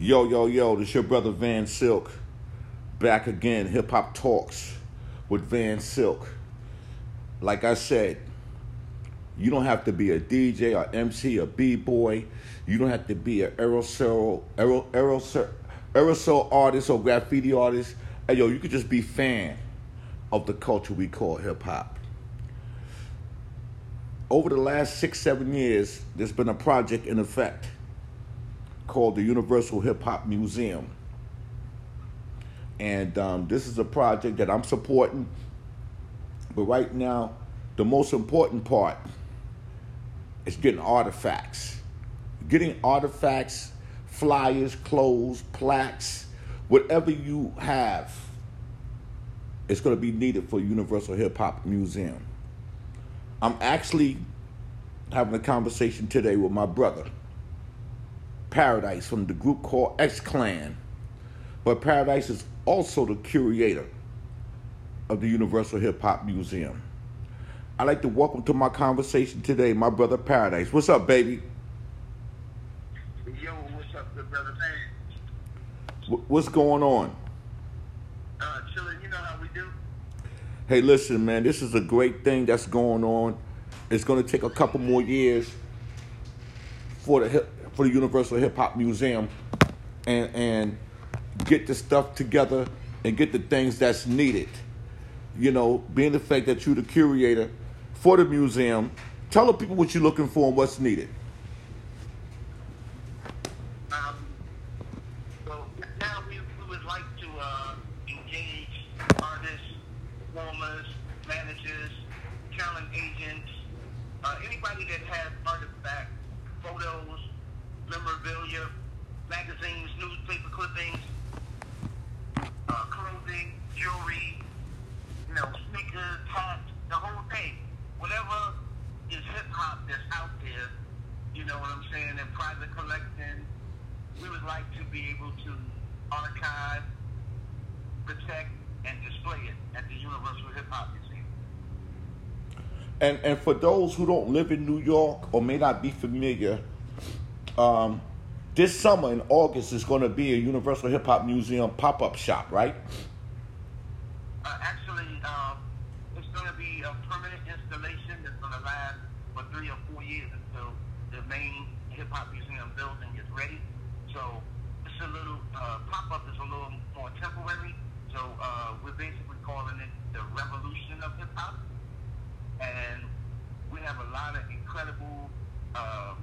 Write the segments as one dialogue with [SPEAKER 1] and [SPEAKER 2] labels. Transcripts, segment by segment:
[SPEAKER 1] Yo, yo, yo, this your brother Van Silk. Back again, Hip Hop Talks with Van Silk. Like I said, you don't have to be a DJ or MC or B-boy. You don't have to be an aerosol, aerosol, aerosol, aerosol artist or graffiti artist. Hey, yo, you could just be fan of the culture we call hip hop. Over the last six, seven years, there's been a project in effect called the Universal Hip Hop Museum. And um, this is a project that I'm supporting. But right now, the most important part is getting artifacts. Getting artifacts, flyers, clothes, plaques, whatever you have it's going to be needed for Universal Hip Hop Museum. I'm actually having a conversation today with my brother, Paradise, from the group called X Clan. But Paradise is also the curator of the Universal Hip Hop Museum. I'd like to welcome to my conversation today my brother Paradise. What's up, baby?
[SPEAKER 2] Yo, what's up, good brother man?
[SPEAKER 1] What's going on?
[SPEAKER 2] Uh, chilling, you know how we do.
[SPEAKER 1] Hey, listen, man, this is a great thing that's going on. It's going to take a couple more years for the for the Universal Hip Hop Museum and and get the stuff together and get the things that's needed. You know, being the fact that you're the curator for the museum, tell the people what you're looking for and what's needed.
[SPEAKER 2] Now we, we would like to engage artists, performers, managers, talent agents, uh, anybody that has artifacts, photos, memorabilia, magazines, newspaper clippings, uh, clothing, jewelry, you know, sneakers, hats, the whole thing. Whatever is hip hop that's out there, you know what I'm saying, in private collecting, we would like to be able to archive, protect, and display it at the Universal Hip Hop Museum.
[SPEAKER 1] And and for those who don't live in New York or may not be familiar, um, this summer in August is going to be a Universal Hip Hop Museum pop up shop, right?
[SPEAKER 2] Uh, actually, um, it's going to be a permanent installation that's going to last for three or four years until the main hip hop museum building is ready. So it's a little uh, pop up is a little more temporary. So uh, we're basically calling it the revolution of hip hop, and we have a lot of incredible um,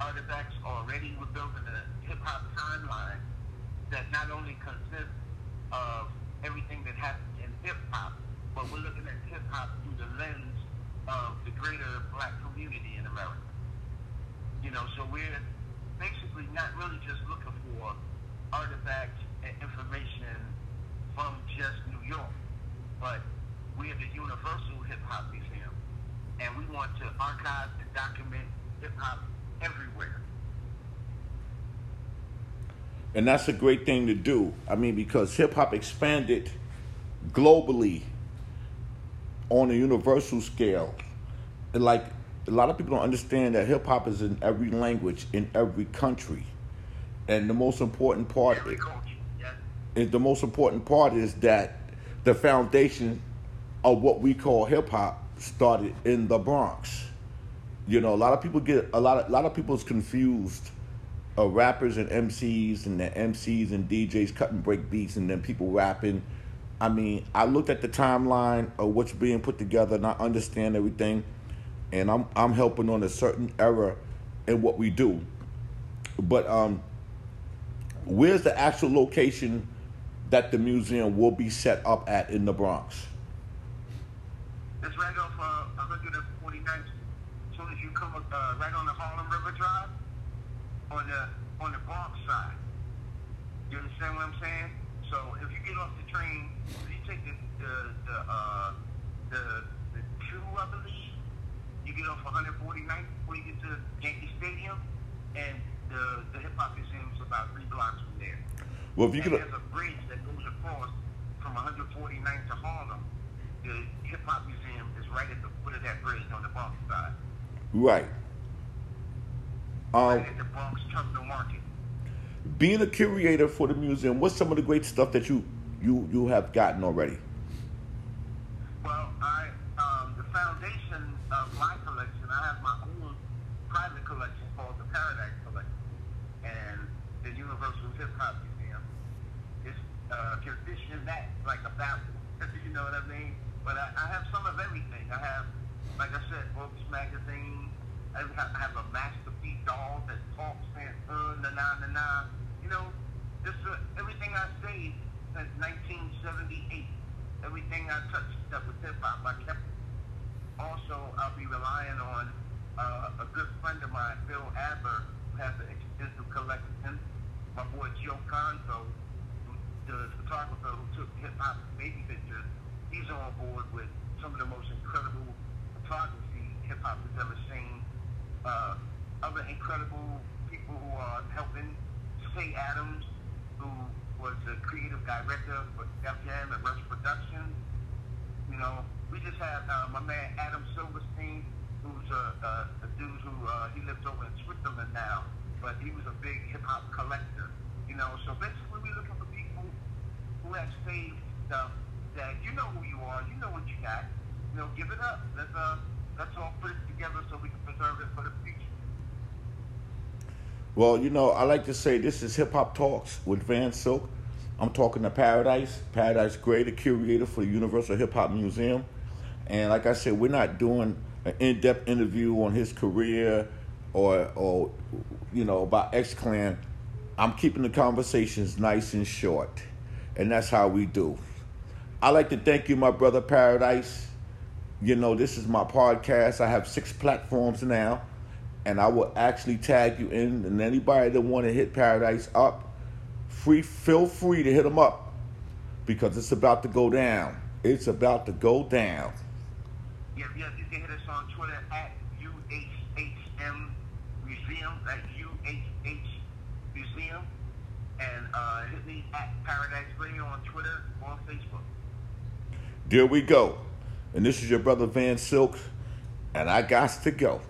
[SPEAKER 2] artifacts already. We're building a hip hop timeline that not only consists of everything that happens in hip hop, but we're looking at hip hop through the lens of the greater black community in America. You know, so we're basically not really just looking for artifacts and information from just New York, but we're the Universal Hip Hop Museum, and we want to archive and document hip hop everywhere.
[SPEAKER 1] And that's a great thing to do. I mean, because hip hop expanded globally on a universal scale. And like a lot of people don't understand that hip hop is in every language in every country. And the most important part
[SPEAKER 2] yeah.
[SPEAKER 1] is the most important part is that the foundation of what we call hip hop started in the Bronx. You know, a lot of people get a lot of a lot of people's confused uh, rappers and MCs and the MCs and DJs cutting break beats and then people rapping. I mean, I looked at the timeline of what's being put together and I understand everything, and I'm I'm helping on a certain era in what we do. But um, where's the actual location that the museum will be set up at in the Bronx?
[SPEAKER 2] It's right off uh, 149th. As soon as you come uh, right on the Harlem River Drive, on the on the Bronx side. You understand what I'm saying? So if you get off the train, if you take the the the uh, the, the two, I believe, you get off 149th before you get to Yankee Stadium, and the the hip hop museum is about three blocks from there.
[SPEAKER 1] Well, if you
[SPEAKER 2] and
[SPEAKER 1] could,
[SPEAKER 2] there's a bridge that goes across from 149th to Harlem. The hip hop museum is right at the foot of that bridge on the Bronx side.
[SPEAKER 1] right. Um,
[SPEAKER 2] right at the Bronx Terminal Market.
[SPEAKER 1] being a curator for the museum, what's some of the great stuff that you you you have gotten already?
[SPEAKER 2] Well, I um, the foundation of my collection, I have my own private collection called the Paradise Collection, and the Universal Hip Hop Museum. It's uh, conditioned that like a Bible. you know what I mean? But I, I have some of everything. I have, like I said, books, magazines. I have, a Master P doll that talks and uh, na na na na. You know, just uh, everything I saved since 1978. Everything I touched that was hip hop, I kept. Also, I'll be relying on uh, a good friend of mine, Bill Adler, who has an extensive collection. My boy Joe Conzo, the photographer who took hip hop baby pictures, he's on board with some of the most incredible photography hip hop has ever seen. Uh, other incredible people who are helping. Cey Adams, who was the creative director for Def Jam and Rush Productions. You know, we just had uh, my man Adam Silverstein, who's a, a, a dude who uh, he lives over in Switzerland now, but he was a big hip hop collector. You know, so basically we're looking for people who have saved stuff that you know who you are, you know what you got. You know, give it up. Let's uh, let's all put it together so we can preserve it for the future.
[SPEAKER 1] Well, you know, I like to say this is Hip Hop Talks with Van Silk. I'm talking to Paradise, Paradise Gray, the curator for the Universal Hip Hop Museum. And like I said, we're not doing an in-depth interview on his career or, or you know, about X Clan. I'm keeping the conversations nice and short, and that's how we do. I'd like to thank you, my brother Paradise. You know, this is my podcast. I have six platforms now and I will actually tag you in. And anybody that want to hit Paradise up, free, feel free to hit them up because it's about to go down. It's about to go down.
[SPEAKER 2] Yeah, yeah, you can hit us on Twitter at UHHM Museum, at UHH Museum, and uh, hit me at Paradise Radio on Twitter or on Facebook.
[SPEAKER 1] There we go. And this is your brother Van Silk, and I got to go.